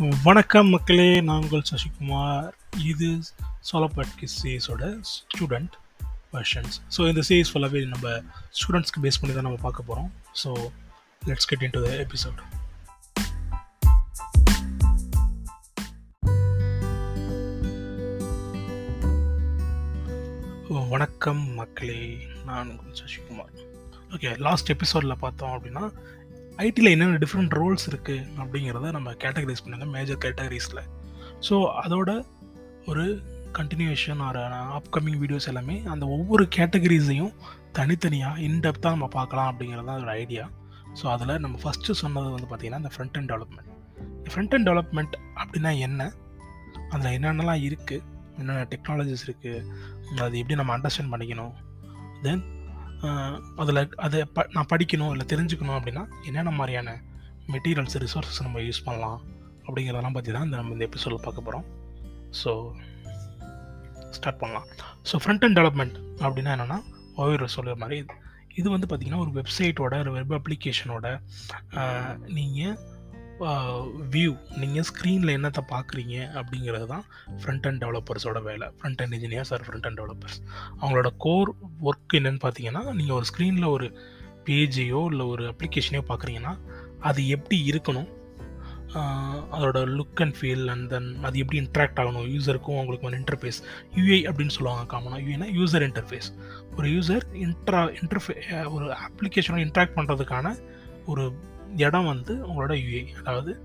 வணக்கம் மக்களே நான் உங்கள் சசிகுமார். இது சோலோபாட் சீஸோட ஸ்டூடெண்ட் வெர்ஷன்ஸ் ஸோ இந்த சீரிஸ் ஃபுல்லாகவே நம்ம ஸ்டூடெண்ட்ஸ்க்கு பேஸ் பண்ணி தான் நம்ம பார்க்க போகிறோம் so let's get into the episode வணக்கம் மக்களே நான் உங்கள் சசிகுமார். ஓகே லாஸ்ட் எபிசோடில் பார்த்தோம் அப்படின்னா ஐடியில் என்னென்ன டிஃப்ரெண்ட் ரோல்ஸ் இருக்குது அப்படிங்கிறத நம்ம கேட்டகரைஸ் பண்ணியிருந்தோம் மேஜர் கேட்டகரிஸில் ஸோ அதோட ஒரு கண்டினியூஷன் ஆர் அப்கமிங் வீடியோஸ் எல்லாமே அந்த ஒவ்வொரு கேட்டகரிஸையும் தனித்தனியாக இன்டெப்த்தாக நம்ம பார்க்கலாம் அப்படிங்கிறது தான் ஒரு ஐடியா ஸோ அதில் நம்ம ஃபஸ்ட்டு சொன்னது வந்து பார்த்திங்கன்னா இந்த front end development front end development அப்படின்னா என்ன? அதில் என்னென்னலாம் இருக்குது என்னென்ன டெக்னாலஜிஸ் இருக்குது அது எப்படி நம்ம அண்டர்ஸ்டாண்ட் பண்ணிக்கணும்? தென் அதில் அதை ப நான் படிக்கணும் இல்லை தெரிஞ்சுக்கணும் அப்படின்னா என்னென்ன மாதிரியான மெட்டீரியல்ஸ் ரிசோர்ஸஸ் நம்ம யூஸ் பண்ணலாம் அப்படிங்கிறதெல்லாம் பற்றி தான் இந்த நம்ம இந்த எபிசோடில் பார்க்க போகிறோம் ஸோ ஸ்டார்ட் பண்ணலாம். ஸோ ஃப்ரண்ட் அண்ட் டெவலப்மெண்ட் அப்படின்னா என்னென்னா ஓவியர் சொல்கிற மாதிரி இது வந்து பார்த்திங்கன்னா ஒரு வெப்சைட்டோட ஒரு வெப் அப்ளிகேஷனோட நீங்கள் வியூ நீங்கள் ஸ்க்ரீனில் என்னத்தை பார்க்குறீங்க அப்படிங்கிறது தான் ஃப்ரண்ட் அண்ட் டெவலப்பர்ஸோட வேலை. Front end engineers are front end developers அவங்களோட கோர் ஒர்க் என்னென்னு பார்த்தீங்கன்னா நீங்கள் ஒரு ஸ்க்ரீனில் ஒரு பேஜையோ இல்லை ஒரு அப்ளிகேஷனையோ பார்க்குறீங்கன்னா அது எப்படி இருக்கணும்? அதோட look and feel and then அது எப்படி இன்ட்ராக்ட் ஆகணும்? யூசருக்கும் அவங்களுக்கு ஒரு இன்டர்ஃபேஸ் யூஐ அப்படின்னு சொல்லுவாங்க காமனாக யூஏனா யூசர் இன்டர்ஃபேஸ் ஒரு யூசர் இன்ட்ரா இன்டர்ஃபே ஒரு அப்ளிகேஷனோட இன்ட்ராக்ட் பண்ணுறதுக்கான ஒரு இடம் வந்து உங்களோட யூஏ அதாவது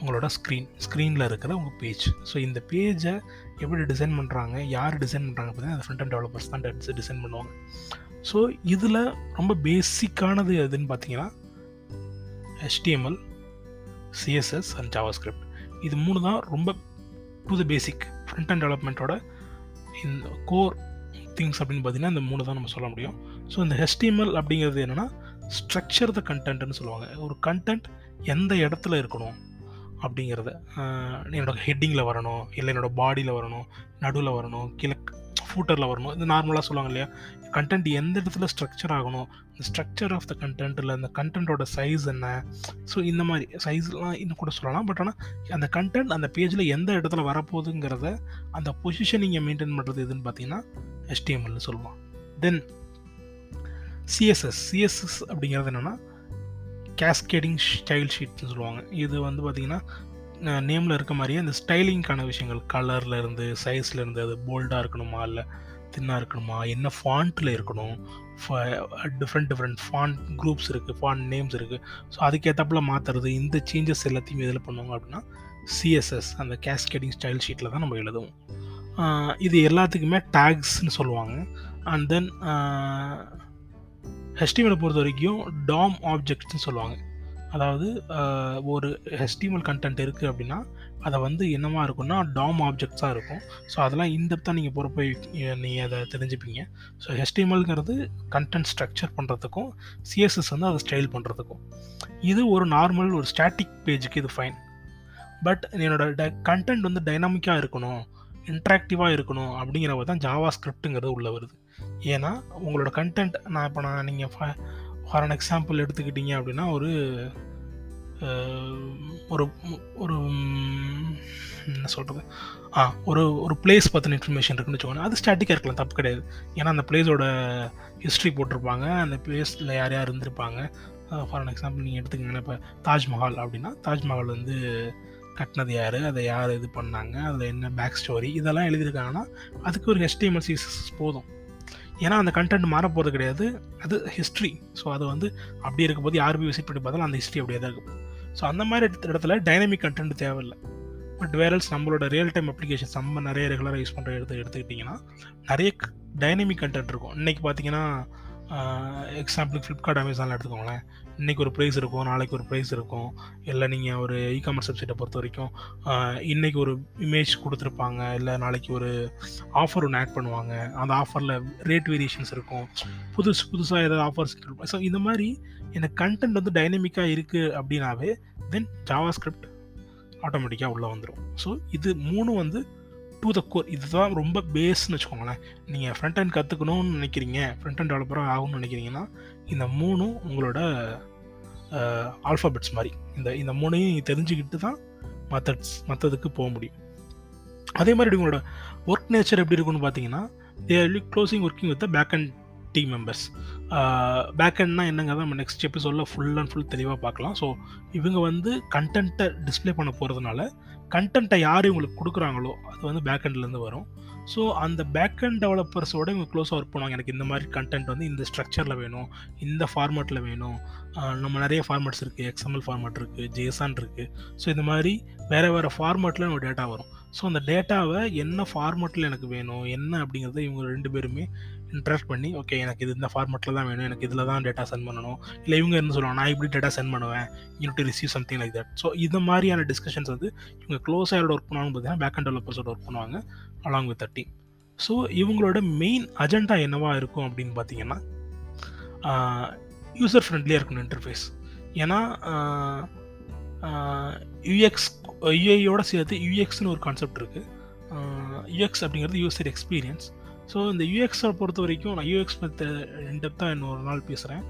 உங்களோட ஸ்க்ரீன் ஸ்க்ரீனில் இருக்கிற உங்கள் பேஜ் ஸோ இந்த பேஜை எப்படி டிசைன் பண்ணுறாங்க யார் டிசைன் பண்ணுறாங்க பார்த்தீங்கன்னா அந்த ஃப்ரண்ட் அண்ட் டெவலப்பர்ஸ் தான் டிசைன் பண்ணுவாங்க. ஸோ இதில் ரொம்ப பேசிக்கானது எதுன்னு பார்த்தீங்கன்னா H T M L C S S and JavaScript இது மூணு தான் ரொம்ப to the basic front end டெவலப்மெண்ட்டோட இந்த கோர் திங்ஸ் அப்படின்னு பார்த்தீங்கன்னா இந்த மூணு தான் நம்ம சொல்ல முடியும். ஸோ இந்த ஹெச்டிஎம்எல் அப்படிங்கிறது என்னென்னா ஸ்ட்ரக்சர் த கண்டென்ட்னு சொல்லுவாங்க. ஒரு கண்டென்ட் எந்த இடத்துல இருக்கணும் அப்படிங்கிறத என்னோட ஹெட்டிங்கில் வரணும் இல்லை என்னோடய பாடியில் வரணும் நடுவில் வரணும் கீழே ஃபூட்டரில் வரணும் இது நார்மலாக சொல்லுவாங்க இல்லையா? கண்டென்ட் எந்த இடத்துல ஸ்ட்ரக்சர் ஆகணும் இந்த ஸ்ட்ரக்சர் ஆஃப் த கண்டென்ட் இல்லை அந்த கண்டென்ட்டோட சைஸ் என்ன? ஸோ இந்த மாதிரி சைஸ்லாம் இன்னும் கூட சொல்லலாம். பட் ஆனால் அந்த கண்டென்ட் அந்த பேஜில் எந்த இடத்துல வரப்போகுதுங்கிறத அந்த பொசிஷனிங்கை மெயின்டைன் பண்ணுறது எதுன்னு பார்த்தீங்கன்னா ஹெச்டிஎம்எல்னு சொல்லுவான் தென் சிஎஸ்எஸ் சிஎஸ்எஸ் அப்படிங்கிறது என்னென்னா கேஸ்கேடிங் ஸ்டைல் ஷீட்னு சொல்லுவாங்க. இது வந்து பார்த்திங்கன்னா நேமில் இருக்க மாதிரியே அந்த ஸ்டைலிங்க்கான விஷயங்கள். கலர்லேருந்து சைஸ்லேருந்து சைஸில் இருந்து அது போல்டாக இருக்கணுமா இல்லை தின்னாக இருக்கணுமா என்ன ஃபாண்ட்டில் இருக்கணும் டிஃப்ரெண்ட் டிஃப்ரெண்ட் ஃபாண்ட் குரூப்ஸ் இருக்குது ஃபாண்ட் நேம்ஸ் இருக்குது ஸோ அதுக்கேற்றப்பில் மாற்றுறது இந்த சேஞ்சஸ் எல்லாத்தையும் எதில் பண்ணுவாங்க அப்படின்னா சிஎஸ்எஸ் அந்த கேஸ்கேடிங் ஸ்டைல் ஷீட்டில் தான் நம்ம எழுதுவோம். இது எல்லாத்துக்குமே டேக்ஸ்னு சொல்லுவாங்க. அண்ட் தென் ஹெச்டிஎம்எல் பொறுத்த வரைக்கும் டாம் ஆப்ஜெக்ட்ஸ்னு சொல்லுவாங்க. அதாவது ஒரு ஹெச்டிஎம்எல் கண்டென்ட் இருக்குது அப்படின்னா அதை வந்து என்னமா இருக்கும்னா டாம் ஆப்ஜெக்ட்ஸாக இருக்கும். ஸோ அதெல்லாம் இந்த நீங்கள் போகிறப்ப நீங்கள் அதை தெரிஞ்சுப்பீங்க. ஸோ ஹெச்டிஎம்எல்ங்கிறது கண்டென்ட் ஸ்ட்ரக்சர் பண்ணுறதுக்கும் சிஎஸ்எஸ் வந்து அதை ஸ்டைல் பண்ணுறதுக்கும் இது ஒரு நார்மல் ஒரு ஸ்டாட்டிக் பேஜுக்கு இது ஃபைன் பட் என்னோடய ட கண்டென்ட் வந்து டைனாமிக்காக இருக்கணும் இன்ட்ராக்டிவாக இருக்கணும் அப்படிங்கிறவ தான் ஜாவா ஸ்கிரிப்ட்டுங்கிறது உள்ளே வருது. ஏன்னா உங்களோட கண்டென்ட் நான் இப்போ நான் நீங்கள் ஃபார் அன் எக்ஸாம்பிள் எடுத்துக்கிட்டீங்க அப்படின்னா ஒரு ஒரு ஒரு என்ன சொல்கிறது ஆ ஒரு ஒரு பிளேஸ் பற்றின இன்ஃபர்மேஷன் இருக்குன்னு வச்சுக்கோங்க. அது ஸ்டாட்டிக்காக இருக்கலாம் தப்பு கிடையாது. ஏன்னா அந்த பிளேஸோட ஹிஸ்ட்ரி போட்டிருப்பாங்க. அந்த பிளேஸில் யார் யார் இருந்திருப்பாங்க. ஃபார் அன் எக்ஸாம்பிள் நீங்கள் எடுத்துக்கிங்கன்னா இப்போ தாஜ்மஹால் அப்படின்னா தாஜ்மஹால் வந்து கட்டினது யார்? அதை யார் இது பண்ணாங்க? அதில் என்ன பேக் ஸ்டோரி இதெல்லாம் எழுதியிருக்காங்கன்னா அதுக்கு ஒரு ஹெச்டிஎம்எல் சிஎஸ்எஸ் போதும். ஏன்னா அந்த கண்டென்ட் மாற போகிறது கிடையாது. அது ஹிஸ்ட்ரி ஸோ அது வந்து அப்படி இருக்கும்போது யார் போய் விசிட் பண்ணி பார்த்தாலும் அந்த ஹிஸ்ட்ரி அப்படியே தான் இருக்கும். ஸோ அந்த மாதிரி இடத்துல டைனமிக் கண்டென்ட் தேவையில்லை. பட் வேரல்ஸ் நம்மளோட ரியல் டைம் அப்ளிகேஷன்ஸ் நம்ம நிறைய ரெகுலராக யூஸ் பண்ணுற எடுத்து எடுத்துக்கிட்டிங்கன்னா நிறைய டைனமிக் கண்டென்ட் இருக்கும். இன்றைக்கி பார்த்தீங்கன்னா எக்ஸாம்பிளுக்கு ஃப்ளிப்கார்ட் அமேசானில் எடுத்துக்கோங்களேன். இன்றைக்கி ஒரு ப்ரைஸ் இருக்கும் நாளைக்கு ஒரு ப்ரைஸ் இருக்கும். இல்லை நீங்கள் ஒரு இ காமர்ஸ் வெப்சைட்டை பொறுத்த வரைக்கும் இன்றைக்கி ஒரு இமேஜ் கொடுத்துருப்பாங்க இல்லை நாளைக்கு ஒரு ஆஃபர் ஒன்று ஆட் பண்ணுவாங்க. அந்த ஆஃபரில் ரேட் வேரியேஷன்ஸ் இருக்கும். புதுசு புதுசாக ஏதாவது ஆஃபர்ஸ் இருக்கும் ஸோ இந்த மாதிரி எனக்கு கண்டென்ட் வந்து டைனமிக்காக இருக்குது அப்படின்னாவே தென் ஜாவா ஸ்கிரிப்ட் ஆட்டோமேட்டிக்காக உள்ளே வந்துடும் ஸோ இது மூணு வந்து டு த கோர் இதுதான் ரொம்ப பேஸ்னு வச்சுக்கோங்களேன். நீங்கள் ஃப்ரண்ட் அண்ட் கற்றுக்கணும்னு நினைக்கிறீங்க ஃப்ரண்ட் அண்ட் டெவலப்பராக ஆகணும்னு நினைக்கிறீங்கன்னா இந்த மூணும் உங்களோட ஆல்ஃபாபெட்ஸ் மாதிரி. இந்த இந்த மூணையும் நீங்கள் தெரிஞ்சுக்கிட்டு தான் மெத்தட்ஸ் மற்றதுக்கு போக முடியும். அதே மாதிரி உங்களோட ஒர்க் நேச்சர் எப்படி இருக்கும்னு பார்த்தீங்கன்னா தேர்லி closing working with back end team members back அண்ட்னா என்னங்க தான் நம்ம நெக்ஸ்ட் எபிசோடில் ஃபுல் அண்ட் ஃபுல் தெளிவாக பார்க்கலாம். ஸோ இவங்க வந்து கண்டென்ட்டை டிஸ்பிளே பண்ண போகிறதுனால கண்டென்ட்டை யார் இவங்களுக்கு கொடுக்குறாங்களோ அது வந்து பேக்கண்ட்லேருந்து வரும். ஸோ அந்த பேக் அண்ட் டெவலப்பர்ஸோட இவங்க க்ளோஸாக ஒர்க் பண்ணுவாங்க. எனக்கு இந்த மாதிரி கண்டென்ட் வந்து இந்த ஸ்ட்ரக்சரில் வேணும் இந்த ஃபார்மேட்டில் வேணும். நம்ம நிறைய ஃபார்மேட்ஸ் இருக்குது எக்ஸ்எம்எல் ஃபார்மேட் இருக்குது ஜேசான் இருக்குது ஸோ இந்த மாதிரி வேறு வேறு ஃபார்மேட்டில் நம்ம டேட்டா வரும். ஸோ அந்த டேட்டாவை என்ன ஃபார்மேட்டில் எனக்கு வேணும் என்ன அப்படிங்கிறத இவங்க ரெண்டு பேருமே இன்ட்ராக்ட் பண்ணி ஓகே எனக்கு இது இந்த ஃபார்மெட்டில் தான் வேணும் எனக்கு இதில் தான் டேட்டா சென்ட் பண்ணணும். இல்லை இவங்க என்ன சொல்லுவாங்க நான் இப்படி டேட்டா சென்ட் பண்ணுவேன் you to receive something like that so இந்த மாதிரியான டிஸ்கஷன்ஸ் வந்து இவங்க க்ளோஸாக யாரோட ஒர்க் பண்ணுவாங்கன்னு பார்த்தீங்கன்னா பேக் அண்ட் டெவலப்பர்ஸோட ஒர்க் பண்ணுவாங்க அலாங் வித் டீம் ஸோ இவங்களோட மெயின் அஜெண்டா என்னவாக இருக்கும் அப்படின்னு பார்த்தீங்கன்னா யூசர் ஃப்ரெண்ட்லியாக இருக்கணும் இன்டர்ஃபேஸ் ஏன்னா யூஎக்ஸ் யூஐயோட சேர்த்து யூஎக்ஸ்னு ஒரு கான்செப்ட் இருக்குது யூஎக்ஸ் அப்படிங்கிறது யூசர் எக்ஸ்பீரியன்ஸ் ஸோ இந்த யூஎக்ஸை பொறுத்த வரைக்கும் நான் யூஎக்ஸ் பற்றி இன்டெப்த்தாக இன்னொரு நாள் பேசுகிறேன்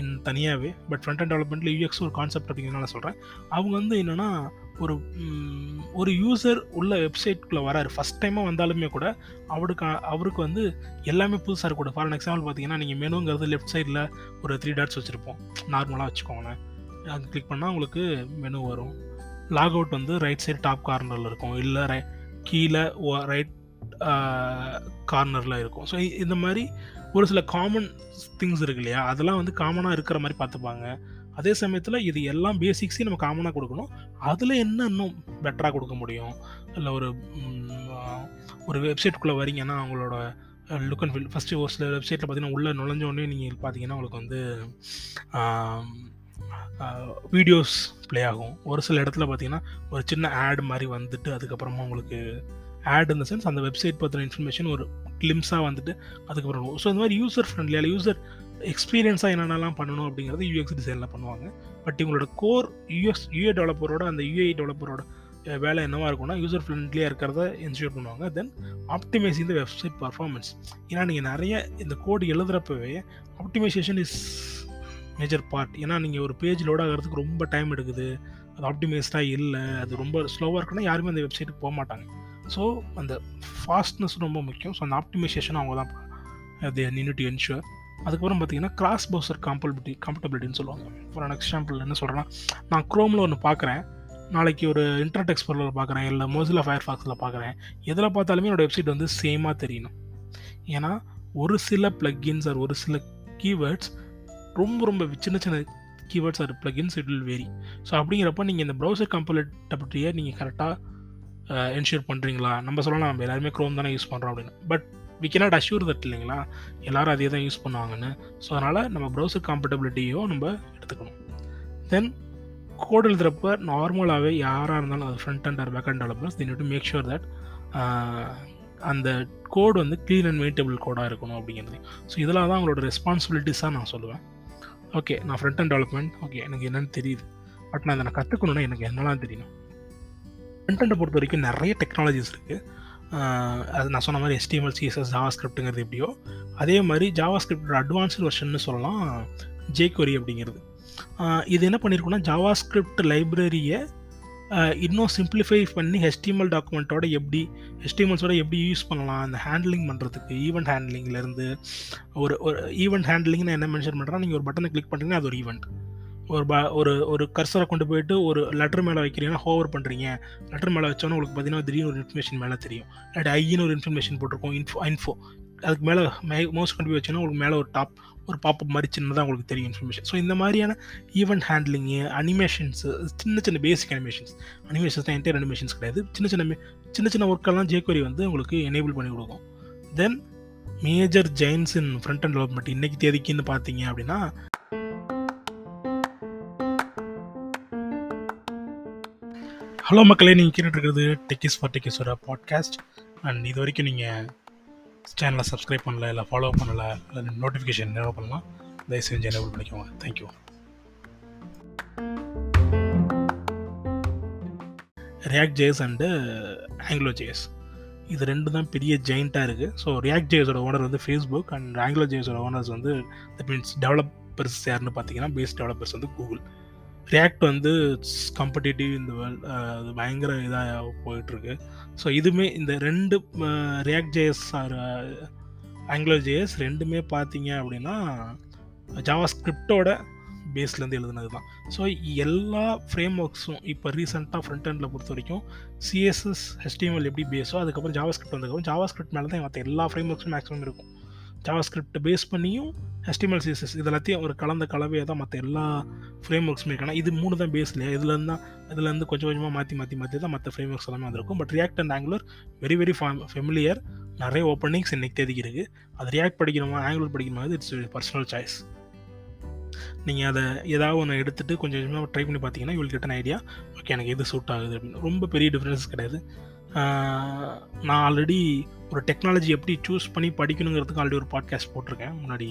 இன் தனியாகவே பட் ஃப்ரண்ட் அண்ட் டெவலப்மெண்ட்டில் யூஎக்ஸ் ஒரு கான்செப்ட் அப்படிங்கிறனால சொல்கிறேன் அவங்க வந்து என்னென்னா ஒரு ஒரு யூசர் உள்ள வெப்சைட்குள்ளே வராரு. ஃபஸ்ட் டைமாக வந்தாலுமே கூட அவருக்கு அவருக்கு வந்து எல்லாமே புதுசாக இருக்கக்கூடாது ஃபார் எக்ஸாம்பிள் பார்த்தீங்கன்னா நீங்கள் மெனுங்கிறது லெஃப்ட் சைடில் ஒரு த்ரீ டாட்ஸ் வச்சுருப்போம். நார்மலாக வச்சுக்கோங்களேன். அது கிளிக் பண்ணால் உங்களுக்கு மெனு வரும். லாக் அவுட் வந்து ரைட் சைடு டாப் கார்னரில் இருக்கும். இல்லை ரை கீழே ரைட் கார்னரில் இருக்கும். ஸோ இந்த மாதிரி ஒரு சில காமன் திங்ஸ் இருக்கு இல்லையா? அதெல்லாம் வந்து காமனாக இருக்கிற மாதிரி பார்த்துப்பாங்க. அதே சமயத்தில் இது எல்லாம் பேசிக்ஸையும் நம்ம காமனாக கொடுக்கணும். அதில் என்ன இன்னும் பெட்டராக கொடுக்க முடியும்? இல்லை ஒரு ஒரு வெப்சைட்டுக்குள்ளே வரீங்கன்னா அவங்களோட லுக் அண்ட் ஃபீல் ஃபஸ்ட்டு ஒரு சில வெப்சைட்டில் பார்த்தீங்கன்னா உள்ளே நுழைஞ்சோடனே நீங்கள் பார்த்தீங்கன்னா உங்களுக்கு வந்து வீடியோஸ் ப்ளே ஆகும். ஒரு சில இடத்துல பார்த்தீங்கன்னா ஒரு சின்ன ஆட் மாதிரி வந்துட்டு அதுக்கப்புறமா உங்களுக்கு ஆட் இந்த சென்ஸ் அந்த வெப்சைட் பற்றின இன்ஃபர்மேஷன் ஒரு கிளிம்ஸாக வந்துட்டு அதுக்கப்புறம் ஸோ இந்த மாதிரி யூசர் ஃப்ரெண்ட்லியாக யூசர் எக்ஸ்பீரியன்ஸாக என்னென்னலாம் பண்ணணும் அப்படிங்கிறது யூஎக்ஸ் டிசைனில் பண்ணுவாங்க. பட் இவங்களோட கோர் யூஎஸ் யூஏ டெவலப்பரோட அந்த யூஏ டெவலப்பரோட வேலை என்னவாக இருக்கும்னா யூசர் ஃப்ரெண்ட்லியாக இருக்கிறத என்ஷூர் பண்ணுவாங்க. Then optimising the website performance ஏன்னா நீங்கள் நிறைய இந்த கோடு எழுதுகிறப்பவே ஆப்டிமைசேஷன் இஸ் மேஜர் பார்ட் ஏன்னா நீங்கள் ஒரு பேஜ் லோட் ஆகிறதுக்கு ரொம்ப டைம் எடுக்குது. அது ஆப்டிமைஸ்டாக இல்லை. அது ரொம்ப ஸ்லோவாக இருக்குன்னா யாருமே அந்த வெப்சைட்டுக்கு போக மாட்டாங்க. ஸோ அந்த ஃபாஸ்ட்னஸ் ரொம்ப முக்கியம். ஸோ அந்த ஆப்டிமைசேஷன் அவங்க தான் அது நின்று டு என்ஷுர் அதுக்கப்புறம் பார்த்தீங்கன்னா கிராஸ் பவுசர் காம்பபிலிட்டி கம்ஃபர்டபிலிட்டின்னு சொல்லுவாங்க. ஃபார் அன் எக்ஸாம்பிள் என்ன சொல்கிறேன்னா நான் க்ரோமில் ஒன்று பார்க்குறேன் நாளைக்கு ஒரு இன்டர்நெட் எக்ஸ்ப்ளோரில் பார்க்குறேன் இல்லை மோசிலா ஃபயர் ஃபாக்ஸில் பார்க்குறேன் எதில் பார்த்தாலுமே என்னோட வெப்சைட் வந்து சேமாக தெரியணும். ஏன்னா ஒரு சில ப்ளக்கின்ஸ் ஆர் ஒரு சில கீவேர்ட்ஸ் ரொம்ப ரொம்ப சின்ன சின்ன keywords or plugins it will vary so அப்படிங்கிறப்ப நீங்கள் இந்த ப்ரௌசர் கம்பலட்டபிலிட்டியை நீங்கள் கரெக்டாக என்ஷூர் பண்ணுறீங்களா நம்ம சொல்லலாம் நம்ம எல்லாருமே க்ரோம் தானே யூஸ் பண்ணுறோம் அப்படின்னு. But we cannot assure that இல்லைங்களா? எல்லோரும் அதே தான் யூஸ் பண்ணுவாங்கன்னு. ஸோ அதனால் நம்ம ப்ரௌசர் காம்பட்டபிலிட்டியும் நம்ம எடுத்துக்கணும். தென் கோட் எழுதுகிறப்ப நார்மலாகவே யாராக இருந்தாலும் அது front end or back end developers the to make sure that அந்த கோடு வந்து க்ளீன் அண்ட் மெயின்டபிள் கோடாக இருக்கணும் அப்படிங்கிறது. ஸோ இதெல்லாம் தான் அவங்களோட ரெஸ்பான்சிபிலிட்டிஸாக நான் சொல்லுவேன். ஓகே நான் ஃப்ரண்ட் அண்ட் டெவலப்மெண்ட் ஓகே எனக்கு என்னென்னு தெரியுது. பட் நான் அதை நான் கற்றுக்கணுன்னா எனக்கு என்னெல்லாம் தெரியணும் ஃப்ரண்ட் பொறுத்த வரைக்கும் நிறைய டெக்னாலஜிஸ் இருக்குது அது நான் சொன்ன மாதிரி எஸ்டிஎம்எல் சிஎஸ்எஸ் ஜாவா ஸ்கிரிப்ட்டுங்கிறது எப்படியோ அதே மாதிரி ஜாவா ஸ்கிரிப்டோட அட்வான்ஸ்டு வெர்ஷன்னு சொல்லலாம் ஜேக்வரி அப்படிங்கிறது. இது என்ன பண்ணியிருக்கோன்னா ஜாவா ஸ்கிரிப்ட் லைப்ரரியை இன்னும் சிம்பிளிஃபை பண்ணி ஹெச்டிஎம்எல் டாக்குமெண்ட்டோட எப்படி ஹெச்டிஎம்எல்ஸோட எப்படி யூஸ் பண்ணலாம் அந்த ஹேண்ட்லிங் பண்ணுறதுக்கு ஈவெண்ட் ஹேண்ட்லிங்லேருந்து ஒரு ஒரு ஈவெண்ட் ஹேண்ட்லிங்னு என்ன மென்ஷன் பண்ணுறா நீங்கள் ஒரு பட்டனை கிளிக் பண்ணுறீங்கன்னா அது ஒரு ஈவெண்ட் ஒரு ப ஒரு ஒரு கர்சரை கொண்டு போயிட்டு ஒரு லெட்டர் மேலே வைக்கிறீங்கன்னா ஹோவர் பண்ணுறீங்க லெட்டர் மேலே வச்சோன்னா உங்களுக்கு பார்த்தீங்கன்னா திடீர்னு ஒரு இன்ஃபர்மேஷன் மேலே தெரியும். இல்லாட்டி ஐன்னு ஒரு இன்ஃபர்மேஷன் போட்டிருக்கோம் இன்ஃபோ இன்ஃபோ அதுக்கு மேலே மே மவுஸ் கொண்டு போய் வச்சோன்னா உங்களுக்கு மேலே ஒரு டாப் ஒரு பாப்பப் மாதிரி சின்னதாக உங்களுக்கு தெரியும் இன்ஃபர்மேஷன் ஸோ இந்த மாதிரியான ஈவெண்ட் ஹேண்ட்லிங்கு அனிமேஷன்ஸு சின்ன சின்ன பேசிக் அனிமேஷன்ஸ் அனிமேஷன்ஸ் தான் என்டையர் அனிமேஷன்ஸ் கிடையாது. சின்ன சின்ன சின்ன சின்ன ஒர்க்கெல்லாம் ஜேக்வரி வந்து உங்களுக்கு எனேபிள் பண்ணி கொடுக்கும். Then major giants in front end development இன்னைக்கு தேதிக்குன்னு பார்த்தீங்க அப்படின்னா ஹலோ மக்களே நீங்கள் கேட்டுருக்கிறது டெக்கிஸ் ஃபார் டெக்கிஸோட பாட்காஸ்ட் அண்ட் இது வரைக்கும் நீங்கள் சேனலை சப்ஸ்கிரைப் பண்ணல இல்லை ஃபாலோ பண்ணல இல்லை நோட்டிஃபிகேஷன் என்ன பண்ணலாம் தயவு செஞ்சு எனேபிள் பண்ணிக்கோங்க. Thank you React J S and Angular J S இது ரெண்டு தான் பெரிய ஜெயிண்ட்டாக இருக்குது ஸோ ரியாக்ட் ஜேஎஸோட ஓனர் வந்து ஃபேஸ்புக் அண்ட் ஆங்கிலோ ஜேஎஸோட ஓனர்ஸ் வந்து தட் மீன்ஸ் டெவலப்பர்ஸ் யாருன்னு பார்த்தீங்கன்னா பேஸ் டெவலப்பர்ஸ் வந்து கூகுள் ரியாக்ட் வந்து காம்படிட்டிவ் இந்த வேர்ல்ட் அது பயங்கர இதாக போயிட்டுருக்கு. ஸோ இதுவுமே இந்த ரெண்டு React J S or Angular J S ரெண்டுமே பார்த்தீங்க அப்படின்னா ஜாவா ஸ்கிரிப்டோட பேஸ்லேருந்து எழுதுனது தான் ஸோ எல்லா ஃப்ரேம் ஒர்க்ஸும் இப்போ ரீசெண்டாக ஃப்ரண்ட் ஹேண்டில் பொறுத்த வரைக்கும் சிஎஸ்எஸ் ஹெச்டிஎம்எல் எப்படி பேஸோ அதுக்கப்புறம் ஜாவா ஸ்கிரிப்ட் வந்ததுக்கப்புறம் ஜாவா ஸ்கிரிப்ட் மேலே தான் மற்ற எல்லா ஃப்ரேம் ஒர்க்ஸும் மேக்ஸிமம் இருக்கும். ஜாவா ஸ்கிரிப்ட் பேஸ் பண்ணியும் H T M L C S S இது எல்லாத்தையும் ஒரு கலந்த கலவையாக தான் மற்ற எல்லா ஃப்ரேம் ஒர்க்ஸுமே இருக்கணும் இது மூணு தான் பேஸ் இல்லையா? இதுலேருந்து தான் இதுலேருந்து கொஞ்சம் கொஞ்சமாக மாற்றி மாற்றி மாற்றி தான் மற்ற ஃப்ரேம் ஒர்க்ஸ் எல்லாமே வந்திருக்கும். But React and Angular very very form familiar நிறைய ஓப்பனிங்ஸ் இன்னைக்கு தேதிக்கு இருக்குது அது ரியாக்ட் படிக்கணுமா ஆங்குலர் படிக்கணுமா இட்ஸ் பர்சனல் சாய்ஸ் நீங்கள் அதை ஏதாவது ஒன்று எடுத்துகிட்டு கொஞ்சம் கொஞ்சமாக ட்ரை பண்ணி பார்த்தீங்கன்னா இவள் கிட்ட ஐடியா ஓகே எனக்கு எது சூட் ஆகுது அப்படின்னு. ரொம்ப பெரிய டிஃப்ரென்ஸ் கிடையாது. நான் ஆல்ரெடி ஒரு டெக்னாலஜி எப்படி சூஸ் பண்ணி படிக்கணுங்கிறதுக்கு ஆல்ரெடி ஒரு பாட்காஸ்ட் போட்டிருக்கேன். முன்னாடி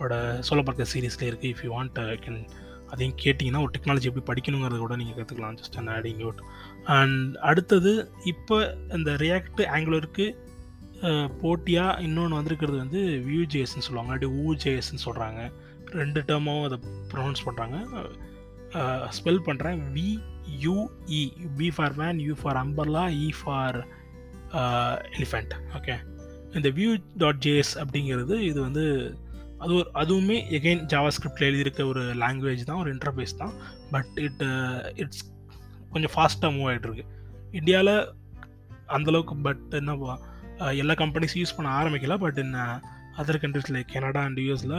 ஓட சோலோ பாட்காஸ்ட் சீரீஸில் இருக்குது இஃப் யூ வாண்ட் கேன் அதையும் கேட்டிங்கன்னா ஒரு டெக்னாலஜி எப்படி படிக்கணுங்கிறத கூட நீங்கள் கற்றுக்கலாம் just and adding out and அடுத்தது இப்போ இந்த ரியாக்ட் ஆங்குலருக்கு போட்டியாக இன்னொன்று வந்திருக்கிறது வந்து வியூ ஜேஎஸ்ன்னு சொல்லுவாங்க. அப்படி ஊ ஜேஎஸ்ன்னு சொல்கிறாங்க ரெண்டு டேர்மும் அதை ப்ரொனவுன்ஸ் பண்ணுறாங்க ஸ்பெல் பண்ணுறேன் V U E B for man U for umbrella E for elephant okay இந்த வியூ டாட் ஜேஎஸ் அப்படிங்கிறது இது வந்து அது ஒரு அதுவுமே எகெயின் ஜாவா ஸ்கிரிப்டில் எழுதியிருக்க ஒரு லாங்குவேஜ் தான் ஒரு இன்டர்ஃபேஸ் தான். பட் இட் இட்ஸ் கொஞ்சம் ஃபாஸ்ட்டாக மூவ் ஆகிட்டுருக்கு இந்தியாவில் அந்தளவுக்கு பட் என்ன எல்லா கம்பெனிஸ் யூஸ் பண்ண ஆரம்பிக்கல பட் என்ன other countries like Canada and யூஎஸில்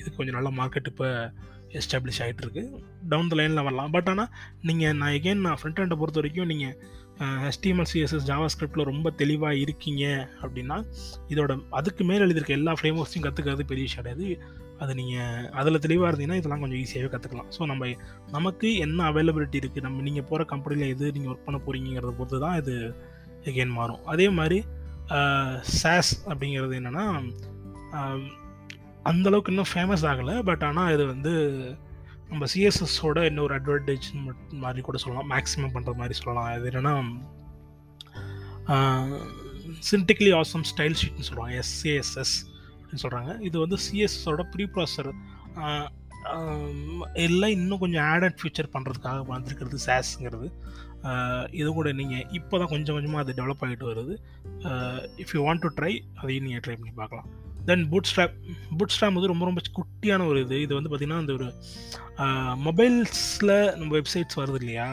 இது கொஞ்சம் நல்ல மார்க்கெட் இப்போ எஸ்டாப்ளிஷ் ஆகிட்டு இருக்கு டவுன் த லைனில் வரலாம். பட் ஆனால் நீங்கள் நான் எகெயின் நான் ஃப்ரண்ட் ஹேண்டை பொறுத்த வரைக்கும் நீங்கள் ஹெச்டிஎம்எல் சிஎஸ்எஸ் ஜாவா ஸ்கிரிப்டில் ரொம்ப தெளிவாக இருக்கீங்க அப்படின்னா இதோட அதுக்கு மேலே எழுதியிருக்க எல்லா ஃப்ரேம் ஒர்க்ஸையும் கற்றுக்கிறது பெரிய விஷயம் கிடையாது. அது நீங்கள் அதில் தெளிவாக இருந்தீங்கன்னா இதெல்லாம் கொஞ்சம் ஈஸியாகவே கற்றுக்கலாம் ஸோ நம்ம நமக்கு என்ன அவைலபிலிட்டி இருக்குது நம்ம நீங்கள் போகிற கம்பெனியில் எது நீங்கள் ஒர்க் பண்ண போகிறீங்கிறத பொறுத்து தான் இது எகெயின் மாறும். அதே மாதிரி சாஸ் அப்படிங்கிறது என்னென்னா அந்தளவுக்கு இன்னும் ஃபேமஸ் ஆகலை. பட் ஆனால் இது வந்து நம்ம சிஎஸ்எஸோட இன்னொரு அட்வான்டேஜ் மாதிரி கூட சொல்லலாம். மேக்ஸிமம் பண்ணுற மாதிரி சொல்லலாம். அது என்னென்னா சின்டிக்லி ஆசம் ஸ்டைல் ஷீட்னு சொல்லுவாங்க. எஸ்ஏஎஸ்எஸ் அப்படின்னு சொல்கிறாங்க இது வந்து சிஎஸ்எஸோட ப்ரீ ப்ராசர் எல்லாம் இன்னும் கொஞ்சம் ஆடட் ஃபியூச்சர் பண்ணுறதுக்காக வந்திருக்கிறது சாஸ்ங்கிறது இது கூட நீங்கள் இப்போ தான் கொஞ்சம் கொஞ்சமாக அது டெவலப் ஆகிட்டு வருது. If you want to try அதையும் நீங்கள் ட்ரை பண்ணி பார்க்கலாம். Then boot strap boot strap வந்து ரொம்ப ரொம்ப குட்டியான ஒரு இது. இது வந்து பார்த்திங்கன்னா அந்த ஒரு மொபைல்ஸில் நம்ம வெப்சைட்ஸ் வருது இல்லையா?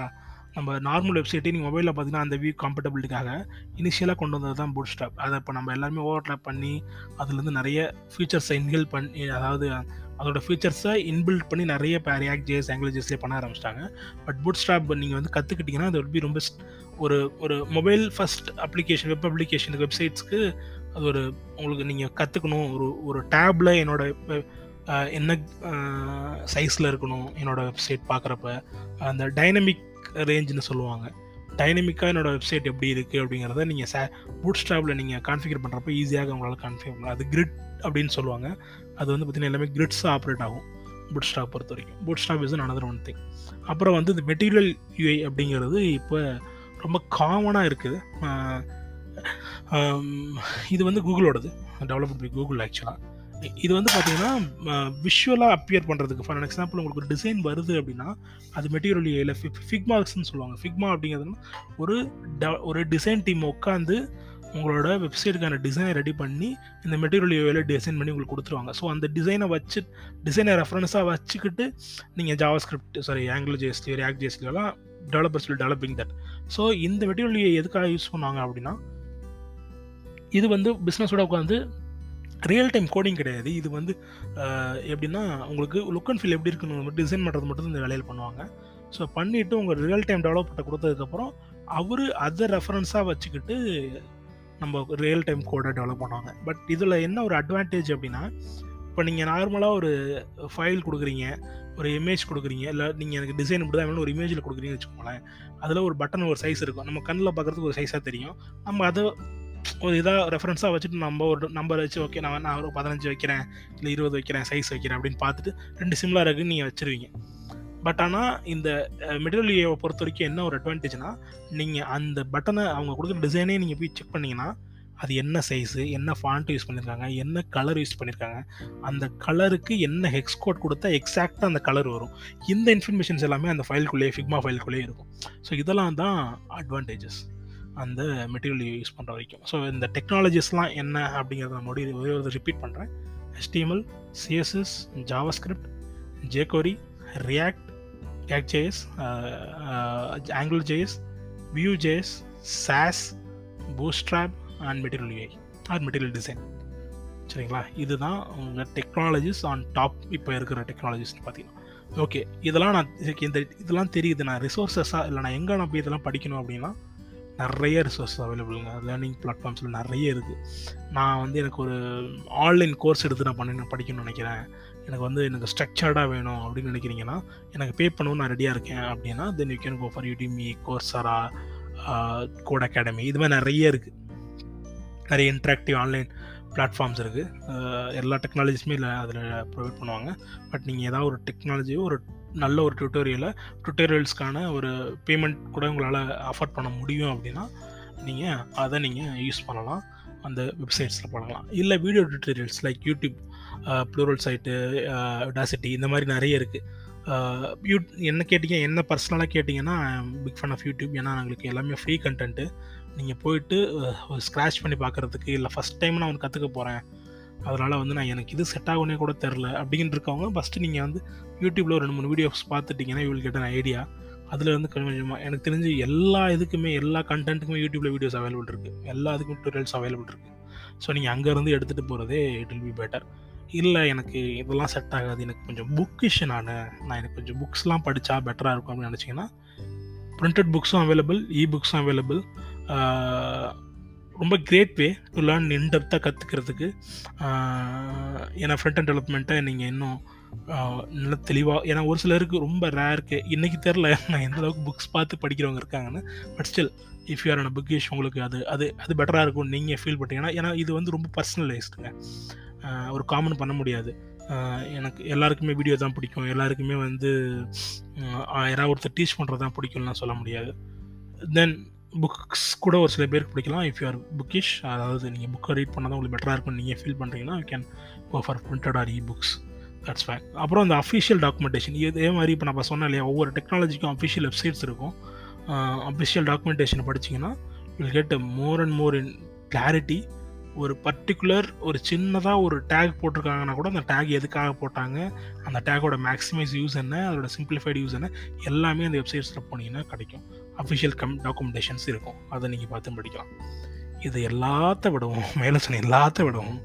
நம்ம நார்மல் வெப்சைட்டே நீங்கள் மொபைலில் பார்த்தீங்கன்னா அந்த வியூ கம்ஃபர்டபிலிட்டிக்காக இனிஷியலாக கொண்டு வந்தது தான் பூட் ஸ்டாப் அதை இப்போ நம்ம எல்லாருமே ஓவர் ட்ராப் பண்ணி அதுலேருந்து நிறைய ஃபீச்சர்ஸை இன்ஹில் பண்ணி அதாவது அதோட ஃபீச்சர்ஸை இன்பில்ட் பண்ணி நிறைய இப்போ ரியாக்ட் ஜேஸ் பண்ண ஆரம்பிச்சிட்டாங்க. பட் பூட் ஸ்டாப் நீங்கள் வந்து கற்றுக்கிட்டிங்கன்னா அது பி ரொம்ப ஒரு ஒரு mobile first application web application வெப்சைட்ஸ்க்கு அது ஒரு உங்களுக்கு நீங்கள் கற்றுக்கணும் ஒரு ஒரு டேப்பில் என்னோட என்ன சைஸில் இருக்கணும் என்னோடய வெப்சைட் பார்க்குறப்ப அந்த டைனமிக் ரேஞ்சுன்னு சொல்லுவாங்க. டைனமிக்காக என்னோடய வெப்சைட் எப்படி இருக்குது அப்படிங்கிறத நீங்கள் சே பூட் ஸ்டாப்பில் நீங்கள் கான்ஃபிகர் பண்ணுறப்ப ஈஸியாக உங்களால் கான்ஃபிகர் பண்ணலாம் அது கிரிட் அப்படின்னு சொல்லுவாங்க. அது வந்து பார்த்திங்கன்னா எல்லாமே கிரிட்ஸாக ஆப்ரேட் ஆகும். பூட் ஸ்டாப் பொறுத்த வரைக்கும். Bootstrap is another one thing அப்புறம் வந்து இந்த மெட்டீரியல் யூஐ அப்படிங்கிறது இப்போ ரொம்ப காமனாக இருக்குது. இது வந்து கூகுளோடது. டெவலப்ட் பை கூகுள் ஆக்சுவலாக இது வந்து பார்த்தீங்கன்னா விஷுவலாக அப்பியர் பண்ணுறதுக்கு ஃபார் எக்ஸாம்பிள் உங்களுக்கு ஒரு டிசைன் வருது அப்படின்னா அது மெட்டீரியல் இல்லை ஃபிக்மார்க்ஸ்னு சொல்லுவாங்க. ஃபிக்மா அப்படிங்கிறது ஒரு ட ஒரு டிசைன் டீம் உட்காந்து உங்களோட வெப்சைட்டுக்கான டிசைனை ரெடி பண்ணி இந்த மெட்டீரியல் யூஏல டிசைன் பண்ணி உங்களுக்கு கொடுத்துருவாங்க. ஸோ அந்த டிசைனை வச்சு டிசைனை ரெஃபரன்ஸாக வச்சுக்கிட்டு நீங்கள் ஜாவா ஸ்கிரிப்ட் சாரி ஆங்கிலோ ஜேஸ்லி ரியாக்ட் ஜேஸ்லியெல்லாம் டெவலப்பர்ஸ் டெவலப்பிங் தட் ஸோ இந்த மெட்டீரியல் எதுக்காக யூஸ் பண்ணுவாங்க அப்படின்னா இது வந்து பிஸ்னஸோட உட்காந்து ரியல் டைம் கோடிங் கிடையாது. இது வந்து எப்படின்னா உங்களுக்கு லுக் அண்ட் ஃபீல் எப்படி இருக்குன்னு டிசைன் பண்ணுறது மட்டும் இந்த வேலையில் பண்ணுவாங்க. ஸோ பண்ணிவிட்டு உங்கள் ரியல் டைம் டெவலப்மெண்ட்டை கொடுத்ததுக்கப்புறம் அவர் அதை ரெஃபரன்ஸாக வச்சுக்கிட்டு நம்ம ரியல் டைம் கோடை டெவலப் பண்ணுவாங்க. பட் இதில் என்ன ஒரு அட்வான்டேஜ் அப்படின்னா இப்போ நீங்கள் நார்மலாக ஒரு ஃபைல் கொடுக்குறீங்க ஒரு இமேஜ் கொடுக்குறீங்க இல்லை நீங்கள் எனக்கு டிசைன் இப்படி தான் வேணும் ஒரு இமேஜில் கொடுக்குறீங்கன்னு வச்சுக்கோங்களேன் அதில் ஒரு பட்டன் ஒரு சைஸ் இருக்கும். நம்ம கண்ணில் பார்க்குறதுக்கு ஒரு சைஸாக தெரியும். நம்ம அதை ஒரு இதாக ரெஃபரன்ஸாக வச்சுட்டு நம்ம ஒரு நம்பர் வச்சு ஓகே நான் நான் ஒரு பதினஞ்சு வைக்கிறேன் இல்லை இருபது வைக்கிறேன் சைஸ் வைக்கிறேன் அப்படின்னு பார்த்துட்டு ரெண்டு சிம்லர் இருக்குன்னு நீங்கள் வச்சுருவீங்க. பட் ஆனால் இந்த மெட்டீரியல் பொறுத்த வரைக்கும் என்ன ஒரு அட்வான்டேஜ்னால் நீங்கள் அந்த பட்டனை அவங்க கொடுக்குற டிசைனே நீங்கள் போய் செக் பண்ணிங்கன்னா அது என்ன சைஸு என்ன ஃபாண்ட் யூஸ் பண்ணியிருக்காங்க என்ன கலர் யூஸ் பண்ணியிருக்காங்க அந்த கலருக்கு என்ன ஹெக்ஸ் கோட் கொடுத்தா எக்ஸாக்டாக அந்த கலர் வரும். இந்த இன்ஃபர்மேஷன்ஸ் எல்லாமே அந்த ஃபைல்குள்ளேயே ஃபிக்மா ஃபைல்குள்ளேயே இருக்கும். ஸோ இதெல்லாம் தான் அட்வான்டேஜஸ் அந்த மெட்டீரியல் யூஸ் பண்ணுற வரைக்கும். ஸோ இந்த டெக்னாலஜிஸ்லாம் என்ன அப்படிங்கிறத நான் மறுபடியும் ஒரே ஒரு ரிப்பீட் பண்ணுறேன் H T M L C S S JavaScript jQuery React React J S Angular J S Vue J S Sass Bootstrap and material U I or material design சரிங்களா? இதுதான் உங்கள் டெக்னாலஜிஸ் ஆன் டாப் இப்போ இருக்கிற டெக்னாலஜிஸ்னு பார்த்தீங்கன்னா. Okay இதெல்லாம் நான் இந்த இதெல்லாம் தெரியுது. நான் ரிசோர்ஸஸாக இல்லை நான் எங்கே நான் போய் இதெல்லாம் படிக்கணும் அப்படின்னா நிறைய ரிசோர்ஸ் அவைலபிளுங்க லேர்னிங் பிளாட்ஃபார்ம்ஸில் நிறைய இருக்குது நான் வந்து எனக்கு ஒரு ஆன்லைன் கோர்ஸ் எடுத்து நான் பண்ணி படிக்கணும்னு நினைக்கிறேன். எனக்கு வந்து எனக்கு ஸ்ட்ரக்சர்டாக வேணும் அப்படின்னு நினைக்கிறீங்கன்னா எனக்கு பே பண்ணவும் நான் ரெடியாக இருக்கேன் அப்படின்னா then you can go for Udemy Coursera Codecademy இது மாதிரி நிறைய இருக்குது நிறைய இன்ட்ராக்டிவ் ஆன்லைன் பிளாட்ஃபார்ம்ஸ் இருக்குது எல்லா டெக்னாலஜிஸுமே இல்லை அதில் ப்ரொவைட் பண்ணுவாங்க. பட் நீங்கள் ஏதாவது ஒரு டெக்னாலஜியோ ஒரு நல்ல ஒரு டியூட்டோரியலை டியூட்டோரியல்ஸ்க்கான ஒரு பேமெண்ட் கூட உங்களால் அஃபோர்ட் பண்ண முடியும் அப்படின்னா நீங்கள் அதை நீங்கள் யூஸ் பண்ணலாம். அந்த வெப்சைட்ஸில் பண்ணலாம் இல்லை video tutorials like YouTube Pluralsight Udacity இந்த மாதிரி நிறைய இருக்குது யூ என்ன கேட்டிங்க என்ன பர்சனலாக கேட்டிங்கன்னா பிக் ஃபன் ஆஃப் யூடியூப் ஏன்னா எங்களுக்கு எல்லாமே ஃப்ரீ கண்டென்ட்டு நீங்கள் போயிட்டு ஒரு ஸ்க்ராச் பண்ணி பார்க்குறதுக்கு இல்லை ஃபஸ்ட் டைம் நான் ஒன்று கற்றுக்க போகிறேன் அதனால் வந்து நான் எனக்கு இது செட் ஆகுனே கூட தெரில அப்படின்னு இருக்கவங்க ஃபஸ்ட்டு நீங்கள் வந்து யூடியூப்பில் ஒரு ரெண்டு மூணு வீடியோஸ் பார்த்துட்டிங்கன்னா இவள் கேட்ட ஐடியா அதில் வந்து கொஞ்சமாக எனக்கு தெரிஞ்சு எல்லா இதுக்குமே எல்லா கண்டென்ட்டுக்குமே யூடியூப்பில் வீடியோஸ் அவைலபிள் இருக்குது எல்லா இதுக்கும் டுட்டோரியல்ஸ் அவைலபிள் இருக்குது ஸோ நீங்கள் அங்கேருந்து எடுத்துகிட்டு போகிறதே இட் வில் பி பெட்டர் இல்லை எனக்கு இதெல்லாம் செட் ஆகாது. எனக்கு கொஞ்சம் புக்கிஷ் நான் நான் எனக்கு கொஞ்சம் புக்ஸ்லாம் படித்தா பெட்டராக இருக்கும் அப்படின்னு நினச்சிங்கன்னா ப்ரிண்டட் புக்ஸும் அவைலபிள் இ புக்ஸும் அவைலபிள் ரொம்ப கிரேட் வே டு லேர்ன் இன்டெப்த்தாக கற்றுக்கிறதுக்கு ஏன்னா ஃப்ரண்ட் அண்ட் டெவலப்மெண்ட்டை நீங்கள் இன்னும் நல்ல தெளிவாக ஏன்னா ஒரு சிலருக்கு ரொம்ப ரேருக்கு இன்றைக்கி தெரில நான் எந்த அளவுக்கு புக்ஸ் பார்த்து படிக்கிறவங்க இருக்காங்கன்னு. But still if you're bookish உங்களுக்கு அது அது அது பெட்டராக இருக்கும் நீங்கள் ஃபீல் பண்ணுறீங்கன்னா ஏன்னா இது வந்து ரொம்ப பர்சனலைஸ்டுங்க ஒரு காமன் பண்ண முடியாது. எனக்கு எல்லாருக்குமே வீடியோ தான் பிடிக்கும். எல்லாருக்குமே வந்து யாராவது ஒருத்தர் டீச் பண்ணுறது தான் பிடிக்கும்லாம் சொல்ல முடியாது. தென் புக்ஸ் கூட ஒரு சில பேருக்கு பிடிக்கலாம். இஃப் யூஆர் புக்கிஷ் அதாவது நீங்கள் புக்கை ரீட் பண்ணால் தான் உங்களுக்கு பெட்டராக இருக்கும் நீங்கள் ஃபீல் பண்ணுறீங்கன்னா you can go for printed or e books that's fine அப்புறம் அந்த அஃபிஷியல் டாக்குமெண்டேஷன் இதே மாதிரி இப்போ நம்ம சொன்னேன் இல்லையா ஒவ்வொரு டெக்னாலஜிக்கும் அஃபிஷியல் வெப்சைட்ஸ் இருக்கும். அஃபிஷியல் டாக்குமெண்டேஷனை படிச்சிங்கன்னா will get more and more in clarity ஒரு பர்டிகுலர் ஒரு சின்னதாக ஒரு டேக் போட்டிருக்காங்கன்னா கூட அந்த டேக் எதுக்காக போட்டாங்க? அந்த டேக்கோட மேக்ஸிமைஸ் யூஸ் என்ன? அதோட சிம்பிளிஃபைடு யூஸ் என்ன? எல்லாமே அந்த வெப்சைட்ஸில் போனீங்கன்னா கிடைக்கும். அஃபிஷியல் கம் டாக்குமெண்டேஷன்ஸ் இருக்கும். அதை நீங்கள் பார்த்து படிக்கலாம். இது எல்லாத்த விடவும் மேலே சொன்ன எல்லாத்த விடவும்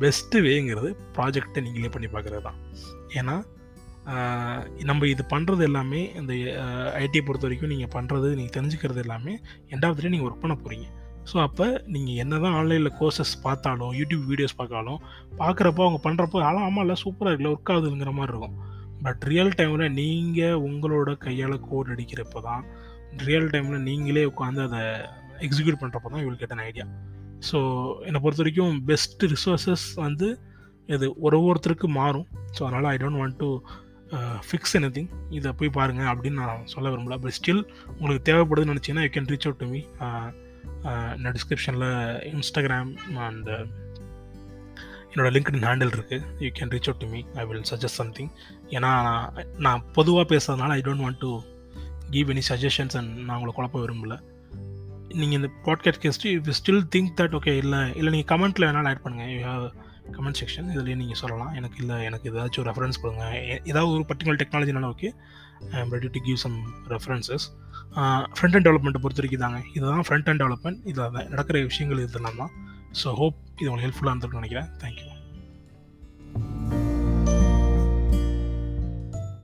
பெஸ்ட்டு வேங்கிறது ப்ராஜெக்டை நீங்களே பண்ணி பார்க்குறது தான். ஏன்னா நம்ம இது பண்ணுறது எல்லாமே இந்த ஐடியை பொறுத்த வரைக்கும் நீங்கள் பண்ணுறது நீங்கள் தெரிஞ்சுக்கிறது எல்லாமே எண்டாவது டே நீங்கள் ஒர்க் பண்ண போகிறீங்க ஸோ அப்போ நீங்கள் என்ன தான் ஆன்லைனில் கோர்சஸ் பார்த்தாலும் யூடியூப் வீடியோஸ் பார்த்தாலும் பார்க்குறப்போ அவங்க பண்ணுறப்போ ஆலாம் ஆமாம் இல்லை சூப்பராக இருக்குல்ல ஒர்க் ஆகுதுங்கிற மாதிரி இருக்கும். பட் ரியல் டைமில் நீங்கள் உங்களோட கையால் கோட் அடிக்கிறப்போ தான் ரியல் டைமில் நீங்களே உட்காந்து அதை எக்ஸிக்யூட் பண்ணுறப்போ தான் இவங்களுக்கு கேட்ட ஐடியா ஸோ என்னை பொறுத்த வரைக்கும் பெஸ்ட் ரிசோர்ஸஸ் வந்து இது ஒரு ஒருத்தருக்கு மாறும். ஸோ அதனால் I don't want to fix anything இதை போய் பாருங்கள் அப்படின்னு நான் சொல்ல விரும்பல. பட் ஸ்டில் உங்களுக்கு தேவைப்படுதுன்னு நினச்சிங்கன்னா you can reach out to me இந்த டிஸ்கிரிப்ஷனில் இன்ஸ்டாகிராம் அண்ட் என்னோட லிங்க்டின் ஹேண்டில் இருக்குது you can reach out to me I will suggest something ஏன்னா நான் பொதுவாக பேசுறதுனால I don't want to give any suggestions and நான் உங்களை குழப்ப விரும்பல. நீங்கள் இந்த podcast caste you still think that okay இல்லை இல்லை நீங்கள் கமெண்ட்டில் வேணாலும் ஆட் பண்ணுங்கள் யூ ஹேவ் கமெண்ட் செக்ஷன் இதுலேயே நீங்கள் சொல்லலாம். எனக்கு இல்லை எனக்கு ஏதாச்சும் ஒரு ரெஃபரன்ஸ் கொடுங்க ஏதாவது ஒரு particular டெக்னாலஜினால okay I am ready to give some references front end டெவலப்மெண்ட்டை பொறுத்த வரைக்கும் தாங்க இதுதான் ஃப்ரண்ட் அண்ட் டெவலப்மெண்ட் இதில் நடக்கிற விஷயங்கள் இதெல்லாம் தான் ஸோ ஹோப் இது உங்களுக்கு ஹெல்ப்ஃபுல்லாக இருந்திருக்கும்னு நினைக்கிறேன். தேங்க்யூ